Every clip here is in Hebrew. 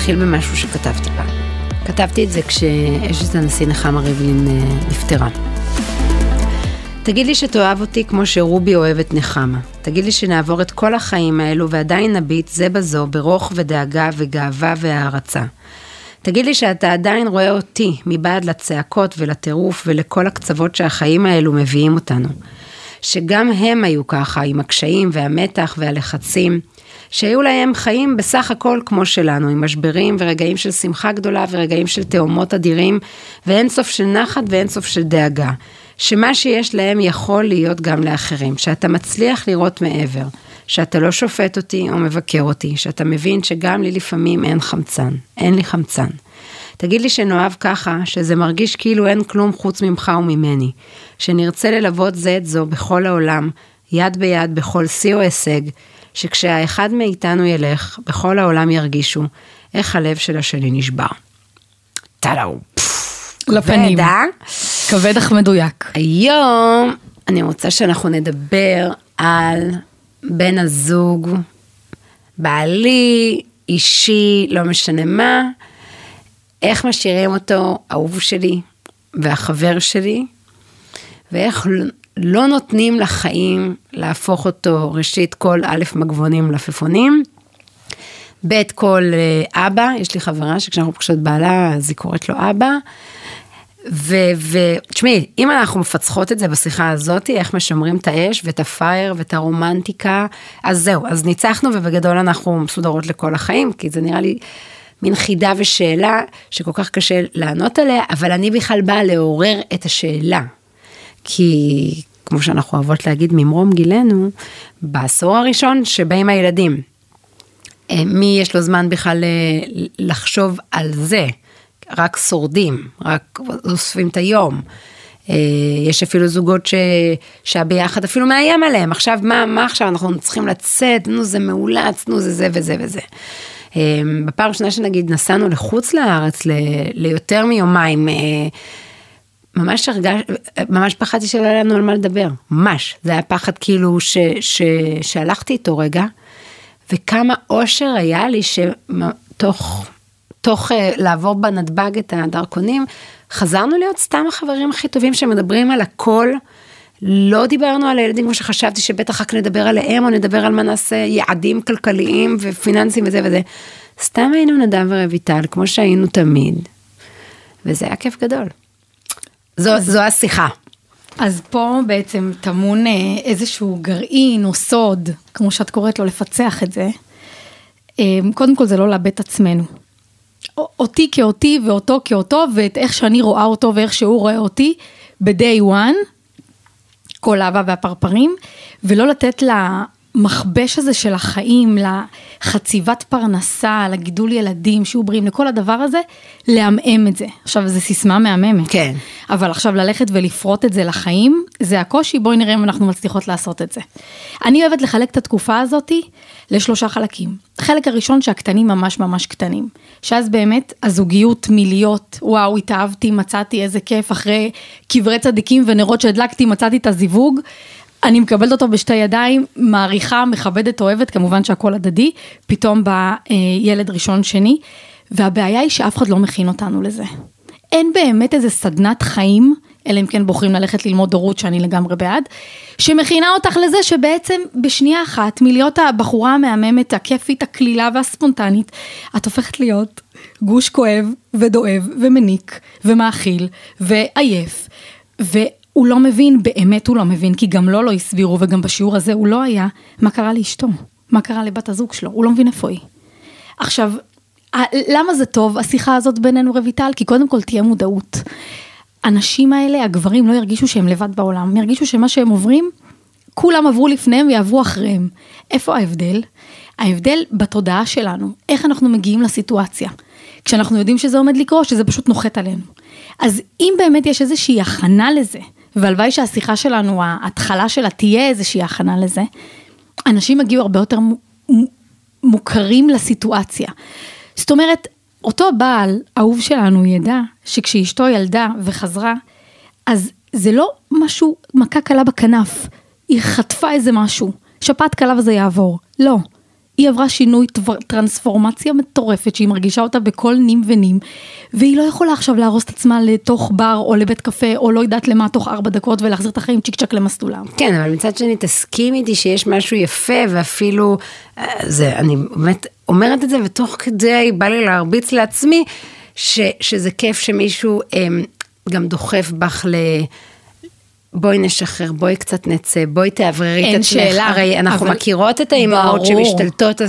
אתחיל במשהו שכתבתי פעם. כתבתי את זה כשאשת הנשיא נחמה ריבלין אה, נפטרה. תגיד לי שתאהב אותי כמו שרובי אוהב את נחמה. תגיד לי שנעבור את כל החיים האלו ועדיין נביט זה בזו ברוך ודאגה וגאווה והערצה. תגיד לי שאתה עדיין רואה אותי מבעד לצעקות ולטירוף ולכל הקצוות שהחיים האלו מביאים אותנו. שגם הם היו ככה, עם הקשיים והמתח והלחצים, שהיו להם חיים בסך הכל כמו שלנו, עם משברים ורגעים של שמחה גדולה ורגעים של תאומות אדירים, ואין סוף של נחת ואין סוף של דאגה. שמה שיש להם יכול להיות גם לאחרים, שאתה מצליח לראות מעבר, שאתה לא שופט אותי או מבקר אותי, שאתה מבין שגם לי לפעמים אין חמצן, אין לי חמצן. תגיד לי שנאהב ככה, שזה מרגיש כאילו אין כלום חוץ ממך וממני, שנרצה ללוות זה את זו בכל העולם, יד ביד בכל שיא או הישג, שכשהאחד מאיתנו ילך, בכל העולם ירגישו איך הלב של השני נשבר. טאדאו. לפנים. אה? כבד אך מדויק. היום אני רוצה שאנחנו נדבר על בן הזוג, בעלי, אישי, לא משנה מה, איך משאירים אותו, אהוב שלי והחבר שלי, ואיך לא נותנים לחיים להפוך אותו, ראשית כל א' מגבונים מלפפונים, ב' כל אה, אבא, יש לי חברה שכשאנחנו פוגשות בעלה אז היא קוראת לו אבא. ותשמעי, אם אנחנו מפצחות את זה בשיחה הזאת, איך משמרים את האש ואת הפייר ואת הרומנטיקה, אז זהו, אז ניצחנו ובגדול אנחנו מסודרות לכל החיים, כי זה נראה לי מין חידה ושאלה שכל כך קשה לענות עליה, אבל אני בכלל באה לעורר את השאלה. כי כמו שאנחנו אוהבות להגיד ממרום גילנו, בעשור הראשון שבאים הילדים, אה, מי יש לו זמן בכלל אה, לחשוב על זה? רק שורדים, רק אוספים את היום. אה, יש אפילו זוגות ש... שהביחד אפילו מאיים עליהם, עכשיו מה, מה עכשיו אנחנו צריכים לצאת, נו זה מאולץ, נו זה זה וזה וזה. בפעם ראשונה שנגיד נסענו לחוץ לארץ ל... ליותר מיומיים, ממש הרגש, ממש פחדתי שלא היה לנו על מה לדבר, ממש, זה היה פחד כאילו ש... ש... שהלכתי איתו רגע. וכמה אושר היה לי שתוך תוך uh, לעבור בנתב"ג את הדרכונים, חזרנו להיות סתם החברים הכי טובים שמדברים על הכל. לא דיברנו על הילדים כמו שחשבתי שבטח רק נדבר עליהם או נדבר על מה נעשה יעדים כלכליים ופיננסיים וזה וזה. סתם היינו נדב ורויטל כמו שהיינו תמיד. וזה היה כיף גדול. זו, זו השיחה. אז פה בעצם טמון אה, איזשהו גרעין או סוד, כמו שאת קוראת לו, לפצח את זה. אה, קודם כל זה לא לאבד את עצמנו. אותי כאותי ואותו כאותו ואת איך שאני רואה אותו ואיך שהוא רואה אותי ב-day one, כל אהבה והפרפרים, ולא לתת למכבש הזה של החיים, לחציבת פרנסה, לגידול ילדים שיהיו בריאים, לכל הדבר הזה, לעמעם את זה. עכשיו, זו סיסמה מהממת. כן. אבל עכשיו ללכת ולפרוט את זה לחיים, זה הקושי, בואי נראה אם אנחנו מצליחות לעשות את זה. אני אוהבת לחלק את התקופה הזאתי לשלושה חלקים. החלק הראשון שהקטנים ממש ממש קטנים. שאז באמת הזוגיות מלהיות, וואו, התאהבתי, מצאתי איזה כיף, אחרי קברי צדיקים ונרות שהדלקתי, מצאתי את הזיווג. אני מקבלת אותו בשתי ידיים, מעריכה, מכבדת, אוהבת, כמובן שהכל הדדי, פתאום בא אה, ילד ראשון שני, והבעיה היא שאף אחד לא מכין אותנו לזה. אין באמת איזה סדנת חיים, אלא אם כן בוחרים ללכת ללמוד הורות שאני לגמרי בעד, שמכינה אותך לזה שבעצם בשנייה אחת, מלהיות הבחורה המהממת, הכיפית, הקלילה והספונטנית, את הופכת להיות גוש כואב ודואב ומניק ומאכיל ועייף. והוא לא מבין, באמת הוא לא מבין, כי גם לו לא, לא הסבירו וגם בשיעור הזה הוא לא היה, מה קרה לאשתו, מה קרה לבת הזוג שלו, הוא לא מבין איפה היא. עכשיו, למה זה טוב, השיחה הזאת בינינו רויטל? כי קודם כל תהיה מודעות. הנשים האלה, הגברים, לא ירגישו שהם לבד בעולם, הם ירגישו שמה שהם עוברים, כולם עברו לפניהם ויעברו אחריהם. איפה ההבדל? ההבדל בתודעה שלנו, איך אנחנו מגיעים לסיטואציה. כשאנחנו יודעים שזה עומד לקרות, שזה פשוט נוחת עלינו. אז אם באמת יש איזושהי הכנה לזה, והלוואי שהשיחה שלנו, ההתחלה שלה תהיה איזושהי הכנה לזה, אנשים יגיעו הרבה יותר מוכרים לסיטואציה. זאת אומרת, אותו בעל, אהוב שלנו, ידע שכשאשתו ילדה וחזרה, אז זה לא משהו, מכה קלה בכנף, היא חטפה איזה משהו, שפעת קלה וזה יעבור. לא. היא עברה שינוי, טר- טרנספורמציה מטורפת שהיא מרגישה אותה בכל נים ונים, והיא לא יכולה עכשיו להרוס את עצמה לתוך בר או לבית קפה או לא יודעת למה תוך ארבע דקות ולהחזיר את החיים צ'יק צ'ק למסלולם. כן, אבל מצד שני תסכים איתי שיש משהו יפה ואפילו, אה, זה, אני באמת אומרת את זה ותוך כדי בא לי להרביץ לעצמי, ש, שזה כיף שמישהו אה, גם דוחף בך ל... בואי נשחרר, בואי קצת נצא, בואי תאווררי את אין עצמך. שאלה, הרי אנחנו אבל- מכירות את האימהות. שמשתלטות על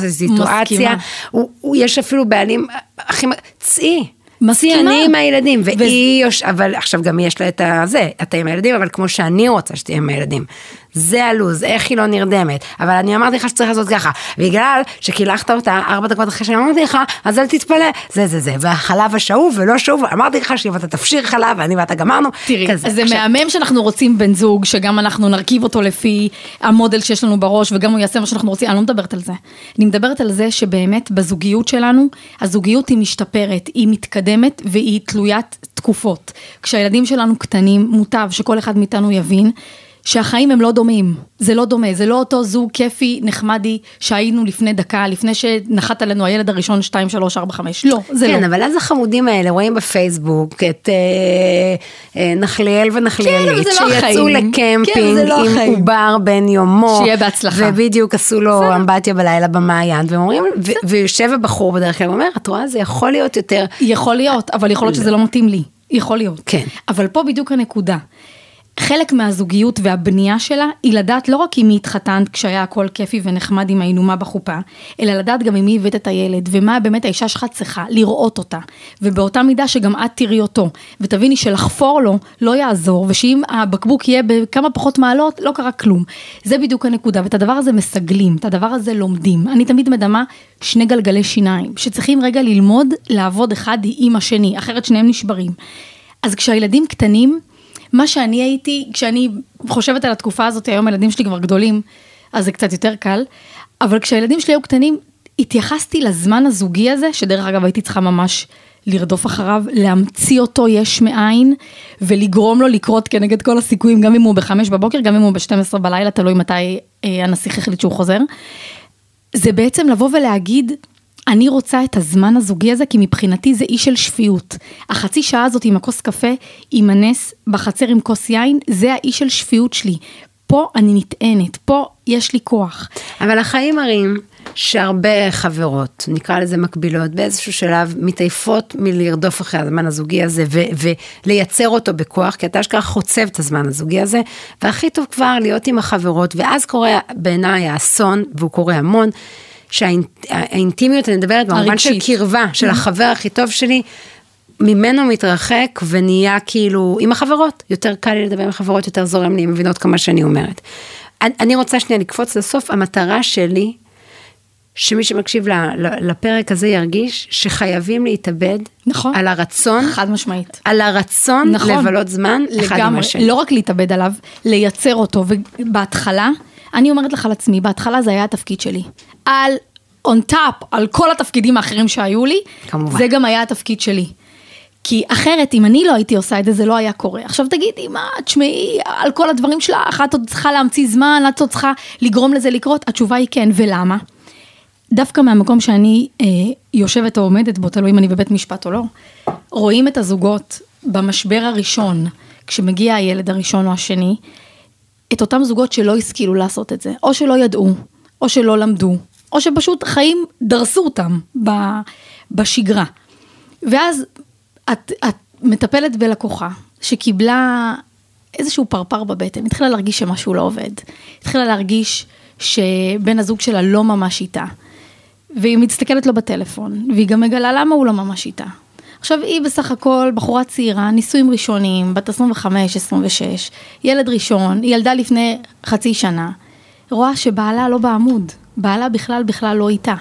הוא, יש אפילו בעלים הכי... צאי. מסכימה. אני עם הילדים, והיא יוש... אבל עכשיו גם יש לה את הזה, אתה עם הילדים, אבל כמו שאני רוצה שתהיה עם הילדים. זה הלו"ז, איך היא לא נרדמת. אבל אני אמרתי לך שצריך לעשות ככה. בגלל שקילחת אותה ארבע דקות אחרי שאמרתי לך, אז אל תתפלא, זה זה זה. והחלב השאוב ולא שאוב, אמרתי לך שאם אתה תפשיר חלב, ואני ואתה גמרנו, תראי, כזה. זה עכשיו, מהמם שאנחנו רוצים בן זוג, שגם אנחנו נרכיב אותו לפי המודל שיש לנו בראש, וגם הוא יעשה מה שאנחנו רוצים, אני לא מדברת על זה. אני מדברת על זה שבאמת בזוגיות שלנו, הזוגיות היא משתפרת, היא מתקדמת והיא תלוית תקופות. כשהילדים שלנו קטנים, מוטב שכל אחד מאיתנו יבין. שהחיים הם לא דומים, זה לא דומה, זה לא אותו זוג כיפי, נחמדי, שהיינו לפני דקה, לפני שנחת עלינו הילד הראשון 2, 3, 4, 5, לא, זה לא. כן, אבל אז החמודים האלה רואים בפייסבוק את אה, אה, נחליאל כן, ונחליאלית, זה לא שיצאו. כן, לקמפינג זה לא עם החיים. עובר בן יומו. שיהיה בהצלחה. ובדיוק עשו לו אמבטיה בלילה במעיין, והם אומרים, ו- ויושב הבחור בדרך כלל ואומר, את רואה, זה יכול להיות יותר... יכול להיות, אבל יכול להיות שזה לא מתאים לי. יכול להיות. כן. אבל פה בדיוק הנקודה. חלק מהזוגיות והבנייה שלה היא לדעת לא רק עם מי התחתנת כשהיה הכל כיפי ונחמד עם האינומה בחופה, אלא לדעת גם עם מי הבאת את הילד, ומה באמת האישה שלך צריכה, לראות אותה. ובאותה מידה שגם את תראי אותו, ותביני שלחפור לו לא יעזור, ושאם הבקבוק יהיה בכמה פחות מעלות, לא קרה כלום. זה בדיוק הנקודה, ואת הדבר הזה מסגלים, את הדבר הזה לומדים. אני תמיד מדמה שני גלגלי שיניים, שצריכים רגע ללמוד לעבוד אחד עם השני, אחרת שניהם נשברים. אז כשהילדים קטנים, מה שאני הייתי, כשאני חושבת על התקופה הזאת, היום הילדים שלי כבר גדולים, אז זה קצת יותר קל, אבל כשהילדים שלי היו קטנים, התייחסתי לזמן הזוגי הזה, שדרך אגב הייתי צריכה ממש לרדוף אחריו, להמציא אותו יש מאין, ולגרום לו לקרות כנגד כל הסיכויים, גם אם הוא בחמש בבוקר, גם אם הוא ב-12 בלילה, תלוי מתי אה, הנסיך החליט שהוא חוזר. זה בעצם לבוא ולהגיד, אני רוצה את הזמן הזוגי הזה, כי מבחינתי זה אי של שפיות. החצי שעה הזאת עם הכוס קפה, עם הנס, בחצר עם כוס יין, זה האי של שפיות שלי. פה אני נטענת, פה יש לי כוח. אבל החיים מראים שהרבה חברות, נקרא לזה מקבילות, באיזשהו שלב מתעייפות מלרדוף אחרי הזמן הזוגי הזה ו- ולייצר אותו בכוח, כי אתה אשכרה חוצב את הזמן הזוגי הזה, והכי טוב כבר להיות עם החברות, ואז קורה בעיניי האסון, והוא קורה המון, שהאינטימיות, אני מדברת במובן של. קרבה, של החבר הכי טוב שלי, ממנו מתרחק ונהיה כאילו עם החברות, יותר קל לי לדבר עם חברות, יותר זורם לי, מבינות כמה שאני אומרת. אני, רוצה שנייה לקפוץ לסוף, המטרה שלי, שמי שמקשיב לפרק הזה ירגיש שחייבים להתאבד נכון. על הרצון, חד משמעית. על הרצון נכון. לבלות זמן אחד עם לגמרי, השני. לא רק להתאבד עליו, לייצר אותו, ובהתחלה, אני אומרת לך על עצמי, בהתחלה זה היה התפקיד שלי. על, on top, על כל התפקידים האחרים שהיו לי, כמובן. זה גם היה התפקיד שלי. כי אחרת, אם אני לא הייתי עושה את זה, זה לא היה קורה. עכשיו תגידי, מה, תשמעי, על כל הדברים שלך, את עוד צריכה להמציא זמן, את עוד צריכה לגרום לזה לקרות? התשובה היא כן, ולמה? דווקא מהמקום שאני אה, יושבת או עומדת בו, תלוי אם אני בבית משפט או לא, רואים את הזוגות במשבר הראשון, כשמגיע הילד הראשון או השני, את אותם זוגות שלא השכילו לעשות את זה, או שלא ידעו, או שלא למדו, או שפשוט חיים דרסו אותם ב, בשגרה. ואז את, את מטפלת בלקוחה שקיבלה איזשהו פרפר בבטן, התחילה להרגיש שמשהו לא עובד, התחילה להרגיש שבן הזוג שלה לא ממש איתה, והיא מסתכלת לו בטלפון, והיא גם מגלה למה הוא לא ממש איתה. עכשיו היא בסך הכל בחורה צעירה, נישואים ראשונים, בת 25-26, ילד ראשון, היא ילדה לפני חצי שנה, רואה שבעלה לא בעמוד, בעלה בכלל בכלל לא איתה.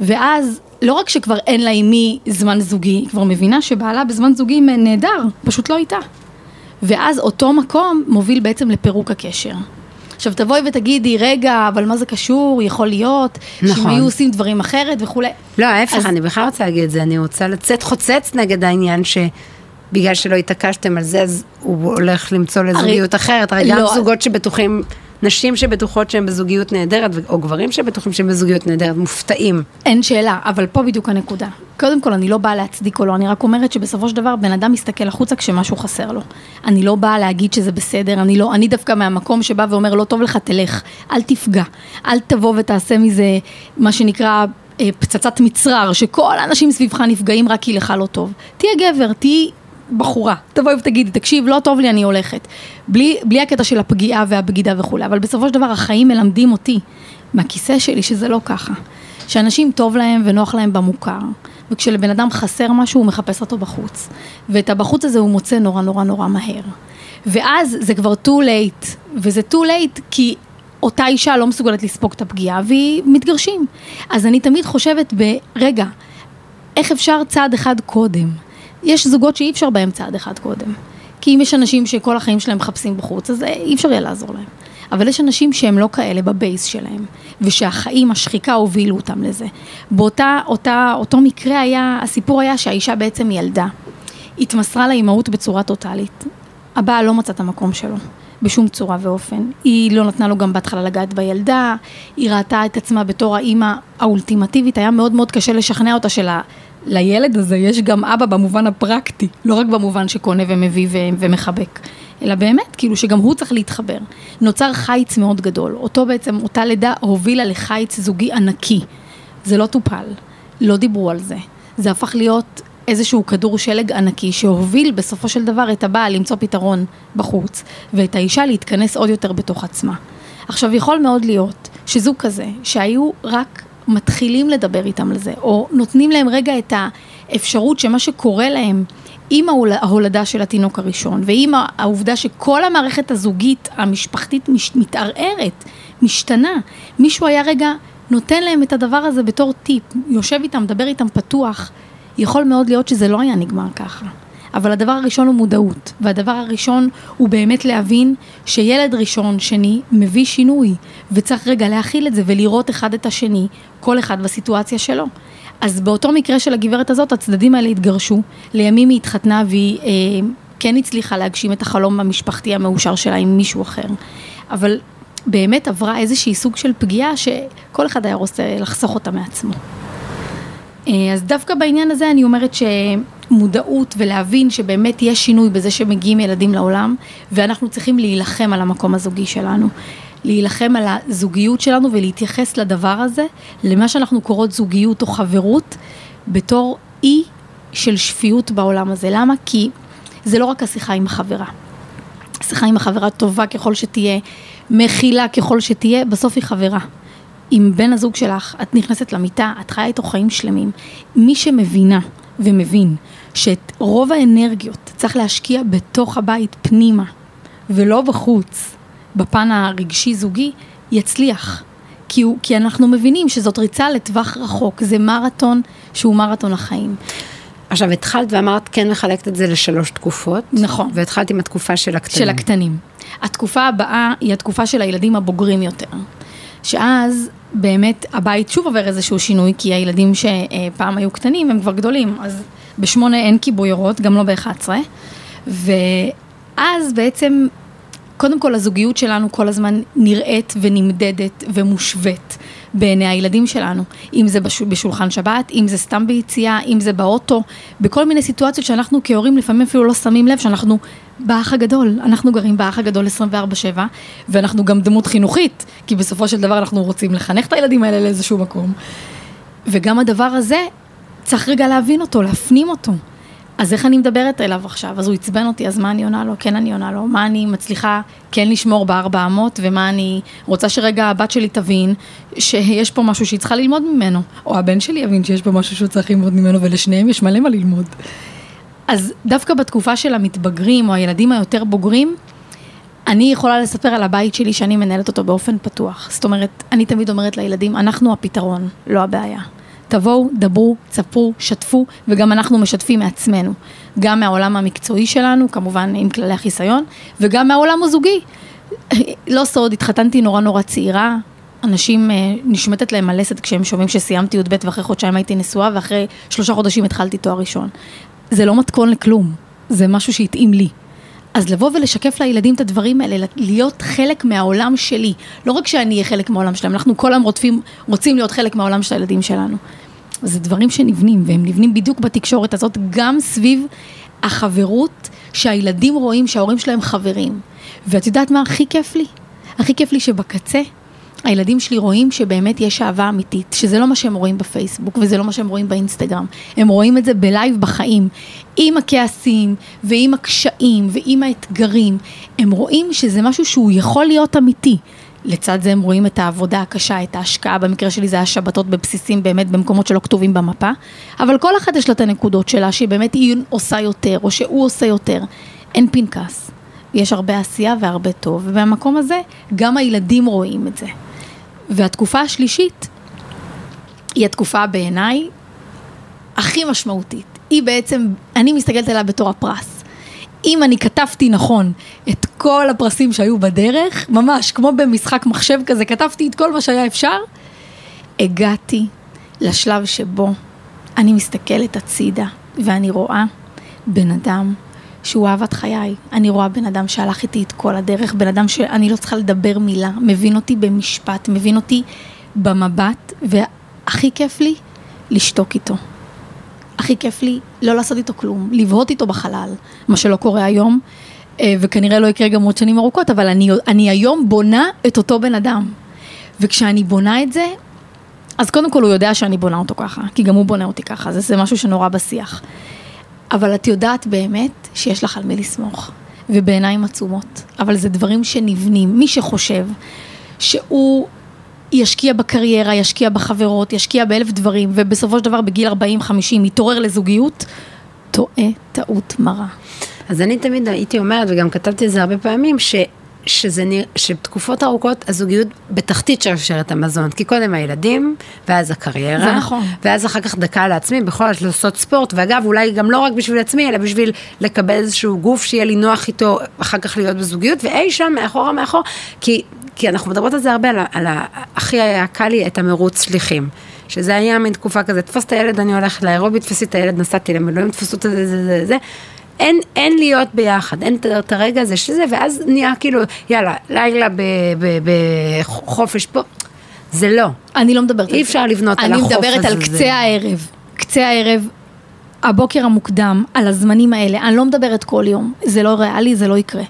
ואז לא רק שכבר אין לה עם מי זמן זוגי, היא כבר מבינה שבעלה בזמן זוגי נהדר, פשוט לא איתה. ואז אותו מקום מוביל בעצם לפירוק הקשר. עכשיו תבואי ותגידי, רגע, אבל מה זה קשור, יכול להיות, נכון. שהם היו עושים דברים אחרת וכולי. לא, ההפך, אז- אני בכלל רוצה להגיד את זה, אני רוצה לצאת חוצץ נגד העניין שבגלל שלא התעקשתם על זה, אז הוא הולך למצוא לזוגיות אחרת, הרי גם לא. זוגות שבטוחים נשים שבטוחות שהן בזוגיות נהדרת, או גברים שבטוחים שהם בזוגיות נהדרת, מופתעים. אין שאלה, אבל פה בדיוק הנקודה. קודם כל, אני לא באה להצדיק או לא, אני רק אומרת שבסופו של דבר בן אדם מסתכל החוצה כשמשהו חסר לו. אני לא באה להגיד שזה בסדר, אני לא, אני דווקא מהמקום שבא ואומר, לא טוב לך, תלך, אל תפגע, אל תבוא ותעשה מזה מה שנקרא אה, פצצת מצרר, שכל האנשים סביבך נפגעים רק כי לך לא טוב. תהיה גבר, תהיי בחורה, תבואי ותגידי, תקשיב, לא טוב לי, אני הולכת. בלי, בלי הקטע של הפגיעה והבגידה וכולי, אבל בסופו של דבר החיים מלמדים אותי, מהכיסא שלי, שזה לא ככה. שאנשים טוב להם ונוח להם במוכר, וכשלבן אדם חסר משהו, הוא מחפש אותו בחוץ. ואת הבחוץ הזה הוא מוצא נורא נורא נורא מהר. ואז זה כבר too late, וזה too late כי אותה אישה לא מסוגלת לספוג את הפגיעה, והיא מתגרשים. אז אני תמיד חושבת ברגע, איך אפשר צעד אחד קודם? יש זוגות שאי אפשר בהם צעד אחד קודם. כי אם יש אנשים שכל החיים שלהם מחפשים בחוץ, אז אי אפשר יהיה לעזור להם. אבל יש אנשים שהם לא כאלה בבייס שלהם, ושהחיים, השחיקה הובילו אותם לזה. באותה, אותה, אותו מקרה היה, הסיפור היה שהאישה בעצם ילדה. התמסרה לאימהות בצורה טוטאלית. הבעל לא מצא את המקום שלו. בשום צורה ואופן. היא לא נתנה לו גם בהתחלה לגעת בילדה, היא ראתה את עצמה בתור האימא האולטימטיבית, היה מאוד מאוד קשה לשכנע אותה של לילד הזה יש גם אבא במובן הפרקטי, לא רק במובן שקונה ומביא ומחבק, אלא באמת, כאילו שגם הוא צריך להתחבר. נוצר חיץ מאוד גדול, אותו בעצם, אותה לידה הובילה לחיץ זוגי ענקי. זה לא טופל, לא דיברו על זה. זה הפך להיות איזשהו כדור שלג ענקי שהוביל בסופו של דבר את הבעל למצוא פתרון בחוץ, ואת האישה להתכנס עוד יותר בתוך עצמה. עכשיו, יכול מאוד להיות שזוג כזה, שהיו רק מתחילים לדבר איתם על זה, או נותנים להם רגע את האפשרות שמה שקורה להם עם ההולדה של התינוק הראשון, ועם העובדה שכל המערכת הזוגית המשפחתית מש, מתערערת, משתנה, מישהו היה רגע נותן להם את הדבר הזה בתור טיפ, יושב איתם, מדבר איתם פתוח, יכול מאוד להיות שזה לא היה נגמר ככה. אבל הדבר הראשון הוא מודעות, והדבר הראשון הוא באמת להבין שילד ראשון, שני, מביא שינוי, וצריך רגע להכיל את זה ולראות אחד את השני, כל אחד בסיטואציה שלו. אז באותו מקרה של הגברת הזאת, הצדדים האלה התגרשו, לימים היא התחתנה והיא אה, כן הצליחה להגשים את החלום המשפחתי המאושר שלה עם מישהו אחר. אבל באמת עברה איזושהי סוג של פגיעה שכל אחד היה רוצה לחסוך אותה מעצמו. אה, אז דווקא בעניין הזה אני אומרת ש... מודעות ולהבין שבאמת יש שינוי בזה שמגיעים ילדים לעולם ואנחנו צריכים להילחם על המקום הזוגי שלנו. להילחם על הזוגיות שלנו ולהתייחס לדבר הזה, למה שאנחנו קוראות זוגיות או חברות, בתור אי של שפיות בעולם הזה. למה? כי זה לא רק השיחה עם החברה. שיחה עם החברה טובה ככל שתהיה, מכילה ככל שתהיה, בסוף היא חברה. עם בן הזוג שלך, את נכנסת למיטה, את חיה איתו חיים שלמים. מי שמבינה ומבין שאת רוב האנרגיות צריך להשקיע בתוך הבית פנימה ולא בחוץ, בפן הרגשי-זוגי, יצליח. כי, הוא, כי אנחנו מבינים שזאת ריצה לטווח רחוק, זה מרתון שהוא מרתון החיים. עכשיו, התחלת ואמרת כן מחלקת את זה לשלוש תקופות. נכון. והתחלת עם התקופה של הקטנים. של הקטנים. התקופה הבאה היא התקופה של הילדים הבוגרים יותר. שאז באמת הבית שוב עובר איזשהו שינוי, כי הילדים שפעם היו קטנים הם כבר גדולים, אז בשמונה אין כיבוי אורות, גם לא ב-11, ואז בעצם, קודם כל הזוגיות שלנו כל הזמן נראית ונמדדת ומושווית. בעיני הילדים שלנו, אם זה בשולחן שבת, אם זה סתם ביציאה, אם זה באוטו, בכל מיני סיטואציות שאנחנו כהורים לפעמים אפילו לא שמים לב שאנחנו באח הגדול, אנחנו גרים באח הגדול 24-7, ואנחנו גם דמות חינוכית, כי בסופו של דבר אנחנו רוצים לחנך את הילדים האלה לאיזשהו מקום. וגם הדבר הזה, צריך רגע להבין אותו, להפנים אותו. אז איך אני מדברת אליו עכשיו? אז הוא עצבן אותי, אז מה אני עונה לו? כן אני עונה לו. מה אני מצליחה כן לשמור בארבע אמות, ומה אני רוצה שרגע הבת שלי תבין שיש פה משהו שהיא צריכה ללמוד ממנו. או הבן שלי יבין שיש פה משהו שהוא צריך ללמוד ממנו, ולשניהם יש מלא מה ללמוד. אז דווקא בתקופה של המתבגרים, או הילדים היותר בוגרים, אני יכולה לספר על הבית שלי שאני מנהלת אותו באופן פתוח. זאת אומרת, אני תמיד אומרת לילדים, אנחנו הפתרון, לא הבעיה. תבואו, דברו, צפרו, שתפו, וגם אנחנו משתפים מעצמנו. גם מהעולם המקצועי שלנו, כמובן עם כללי החיסיון, וגם מהעולם הזוגי. לא סוד, התחתנתי נורא נורא צעירה, אנשים, אה, נשמטת להם הלסת כשהם שומעים שסיימתי י"ב ואחרי חודשיים הייתי נשואה ואחרי שלושה חודשים התחלתי תואר ראשון. זה לא מתכון לכלום, זה משהו שהתאים לי. אז לבוא ולשקף לילדים את הדברים האלה, להיות חלק מהעולם שלי. לא רק שאני אהיה חלק מהעולם שלהם, אנחנו כל היום רוצים, רוצים להיות חלק מהעולם של הילדים שלנו. זה דברים שנבנים, והם נבנים בדיוק בתקשורת הזאת, גם סביב החברות שהילדים רואים שההורים שלהם חברים. ואת יודעת מה הכי כיף לי? הכי כיף לי שבקצה הילדים שלי רואים שבאמת יש אהבה אמיתית, שזה לא מה שהם רואים בפייסבוק וזה לא מה שהם רואים באינסטגרם. הם רואים את זה בלייב בחיים, עם הכעסים ועם הקשיים ועם האתגרים. הם רואים שזה משהו שהוא יכול להיות אמיתי. לצד זה הם רואים את העבודה הקשה, את ההשקעה, במקרה שלי זה השבתות בבסיסים באמת במקומות שלא כתובים במפה, אבל כל אחת יש לה את הנקודות שלה, שבאמת היא עושה יותר, או שהוא עושה יותר. אין פנקס. יש הרבה עשייה והרבה טוב, ובמקום הזה גם הילדים רואים את זה. והתקופה השלישית היא התקופה בעיניי הכי משמעותית. היא בעצם, אני מסתכלת עליה בתור הפרס. אם אני כתבתי נכון את כל הפרסים שהיו בדרך, ממש כמו במשחק מחשב כזה, כתבתי את כל מה שהיה אפשר, הגעתי לשלב שבו אני מסתכלת הצידה ואני רואה בן אדם שהוא אהבת חיי. אני רואה בן אדם שהלך איתי את כל הדרך, בן אדם שאני לא צריכה לדבר מילה, מבין אותי במשפט, מבין אותי במבט, והכי כיף לי לשתוק איתו. הכי כיף לי לא לעשות איתו כלום, לבהות איתו בחלל, מה שלא קורה היום, אה, וכנראה לא יקרה גם עוד שנים ארוכות, אבל אני, אני היום בונה את אותו בן אדם. וכשאני בונה את זה, אז קודם כל הוא יודע שאני בונה אותו ככה, כי גם הוא בונה אותי ככה, זה, זה משהו שנורא בשיח. אבל את יודעת באמת שיש לך על מי לסמוך, ובעיניים עצומות. אבל זה דברים שנבנים. מי שחושב שהוא ישקיע בקריירה, ישקיע בחברות, ישקיע באלף דברים, ובסופו של דבר בגיל 40-50 יתעורר לזוגיות, טועה טעות מרה. אז אני תמיד הייתי אומרת, וגם כתבתי את זה הרבה פעמים, ש... שזה נראה, שתקופות ארוכות הזוגיות בתחתית שרשרת המזון, כי קודם הילדים, ואז הקריירה, זה נכון, ואז אחר כך דקה לעצמי, בכל זאת לעשות ספורט, ואגב, אולי גם לא רק בשביל עצמי, אלא בשביל לקבל איזשהו גוף שיהיה לי נוח איתו, אחר כך להיות בזוגיות, ואי שם, מאחורה מאחור, כי, כי אנחנו מדברות על זה הרבה, על, על הכי היה קל לי את המרוץ שליחים. שזה היה מין תקופה כזה, תפוס את הילד, אני הולכת לאירובי, תפסי את הילד, נסעתי למילואים, תפסו את זה, זה, זה, זה. אין, אין להיות ביחד, אין את הרגע הזה שזה, ואז נהיה כאילו, יאללה, לילה בחופש פה, זה לא. אני לא מדברת על זה. אי אפשר לבנות על החוף הזה. אני מדברת על קצה הערב. קצה הערב, הבוקר המוקדם, על הזמנים האלה, אני לא מדברת כל יום, זה לא ריאלי, זה לא יקרה.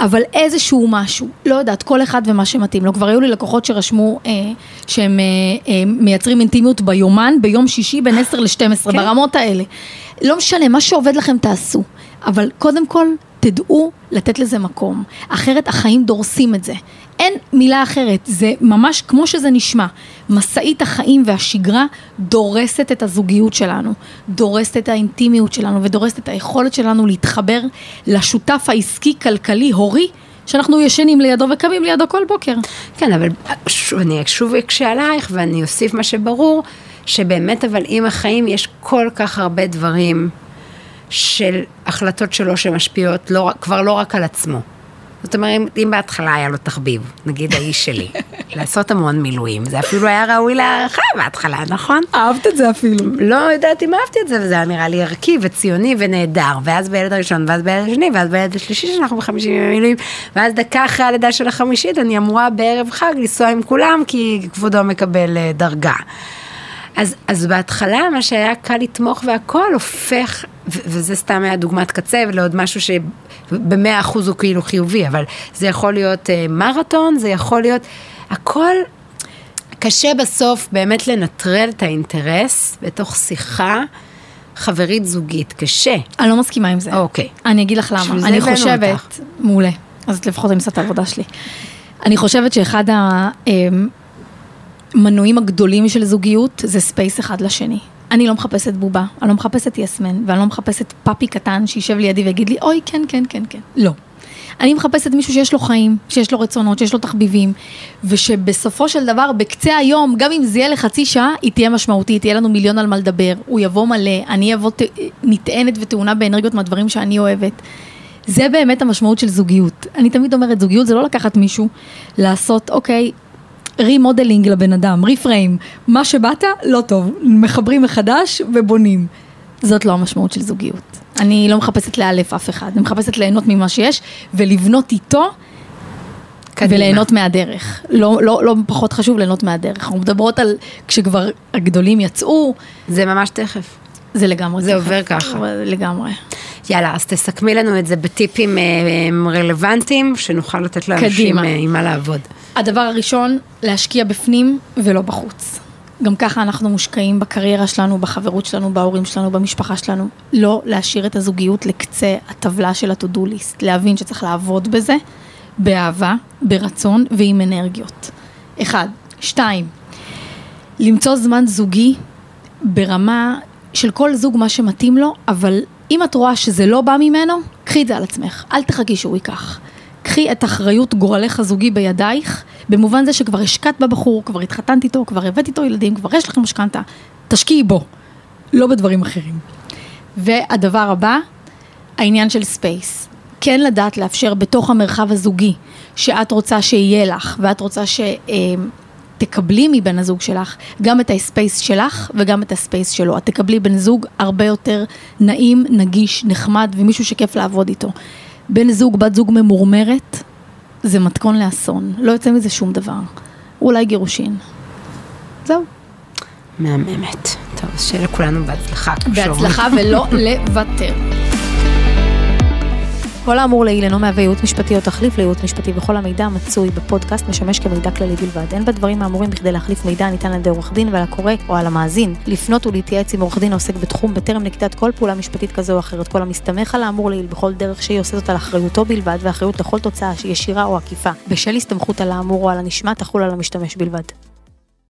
אבל איזשהו משהו, לא יודעת, כל אחד ומה שמתאים לו. כבר היו לי לקוחות שרשמו אה, שהם אה, אה, מייצרים אינטימיות ביומן, ביום שישי בין 10 ל-12, כן. ברמות האלה. לא משנה, מה שעובד לכם תעשו. אבל קודם כל, תדעו לתת לזה מקום. אחרת החיים דורסים את זה. אין מילה אחרת, זה ממש כמו שזה נשמע. משאית החיים והשגרה דורסת את הזוגיות שלנו, דורסת את האינטימיות שלנו ודורסת את היכולת שלנו להתחבר לשותף העסקי-כלכלי, הורי, שאנחנו ישנים לידו וקמים לידו כל בוקר. כן, אבל שוב, אני שוב אקשה עלייך ואני אוסיף מה שברור, שבאמת אבל עם החיים יש כל כך הרבה דברים של החלטות שלו שמשפיעות לא, כבר לא רק על עצמו. זאת אומרת, אם, בהתחלה היה לו תחביב, נגיד האיש שלי, לעשות המון מילואים, זה אפילו היה ראוי להערכה בהתחלה, נכון? אהבת את זה אפילו. לא יודעת אם אהבתי את זה, וזה היה נראה לי ערכי וציוני ונהדר, ואז בילד הראשון, ואז בילד השני, ואז בילד השלישי שאנחנו בחמישים ימי מילואים, ואז דקה אחרי הלידה של החמישית, אני אמורה בערב חג לנסוע עם כולם, כי כבודו מקבל אה, דרגה. אז, אז בהתחלה מה שהיה קל לתמוך והכל הופך, ו- וזה סתם היה דוגמת קצה ולעוד משהו שבמאה אחוז הוא כאילו חיובי, אבל זה יכול להיות uh, מרתון, זה יכול להיות, הכל קשה בסוף באמת לנטרל את האינטרס בתוך שיחה. חברית זוגית, קשה. אני לא מסכימה עם זה. אוקיי. אני אגיד לך למה. אני חושבת, אותך. מעולה, אז לפחות אני עושה את העבודה שלי. אני חושבת שאחד ה... המנועים הגדולים של זוגיות זה space אחד לשני. אני לא מחפשת בובה, אני לא מחפשת yes man, ואני לא מחפשת puppy קטן שישב לידי ויגיד לי, אוי, כן, כן, כן, כן. לא. אני מחפשת מישהו שיש לו חיים, שיש לו רצונות, שיש לו תחביבים, ושבסופו של דבר, בקצה היום, גם אם זה יהיה לחצי שעה, היא תהיה משמעותית, תהיה לנו מיליון על מה לדבר, הוא יבוא מלא, אני אבוא ת... נטענת וטעונה באנרגיות מהדברים שאני אוהבת. זה באמת המשמעות של זוגיות. אני תמיד אומרת, זוגיות זה לא לקחת מישהו, לעשות, אוקיי, remodeling לבן אדם, reframe, מה שבאת, לא טוב, מחברים מחדש ובונים. זאת לא המשמעות של זוגיות. אני לא מחפשת לאלף אף אחד, אני מחפשת ליהנות ממה שיש ולבנות איתו קדימה. וליהנות מהדרך. לא, לא, לא פחות חשוב ליהנות מהדרך. אנחנו מדברות על כשכבר הגדולים יצאו, זה ממש תכף. זה לגמרי זה ככה. עובר ככה. לגמרי. יאללה, אז תסכמי לנו את זה בטיפים אה, רלוונטיים, שנוכל לתת לאנשים. אה, עם מה לעבוד. הדבר הראשון, להשקיע בפנים ולא בחוץ. גם ככה אנחנו מושקעים בקריירה שלנו, בחברות שלנו, בהורים שלנו, במשפחה שלנו. לא להשאיר את הזוגיות לקצה הטבלה של ה-to-do list, להבין שצריך לעבוד בזה, באהבה, ברצון ועם אנרגיות. אחד. שתיים, למצוא זמן זוגי ברמה של כל זוג מה שמתאים לו, אבל אם את רואה שזה לא בא ממנו, קחי את זה על עצמך, אל תחכי שהוא ייקח. קחי את אחריות גורלך הזוגי בידייך, במובן זה שכבר השקעת בבחור, כבר התחתנת איתו, כבר הבאת איתו ילדים, כבר יש לכם משכנתה, תשקיעי בו, לא בדברים אחרים. והדבר הבא, העניין של space. כן לדעת לאפשר בתוך המרחב הזוגי שאת רוצה שיהיה לך, ואת רוצה ש... אה, מבן הזוג שלך גם את ה space שלך וגם את ה space שלו. את תקבלי בן זוג הרבה יותר נעים, נגיש, נחמד ומישהו שכיף לעבוד איתו. בן זוג, בת זוג ממורמרת, זה מתכון לאסון. לא יוצא מזה שום דבר. אולי גירושין. זהו. מהממת. טוב, שיהיה לכולנו בהצלחה. בהצלחה ולא לוותר. כל האמור לעיל אינו מהווה ייעוץ משפטי או תחליף לייעוץ משפטי וכל המידע המצוי בפודקאסט משמש כמידע כללי בלבד. אין בדברים האמורים בכדי להחליף מידע הניתן על ידי עורך דין ועל הקורא או על המאזין. לפנות ולהתייעץ עם עורך דין העוסק בתחום בטרם נקיטת כל פעולה משפטית כזו או אחרת. כל המסתמך על האמור לעיל בכל דרך שהיא עושה זאת על אחריותו בלבד ואחריות לכל תוצאה ישירה או עקיפה. בשל הסתמכות על האמור או על הנשמע תחול על המשתמש בלבד.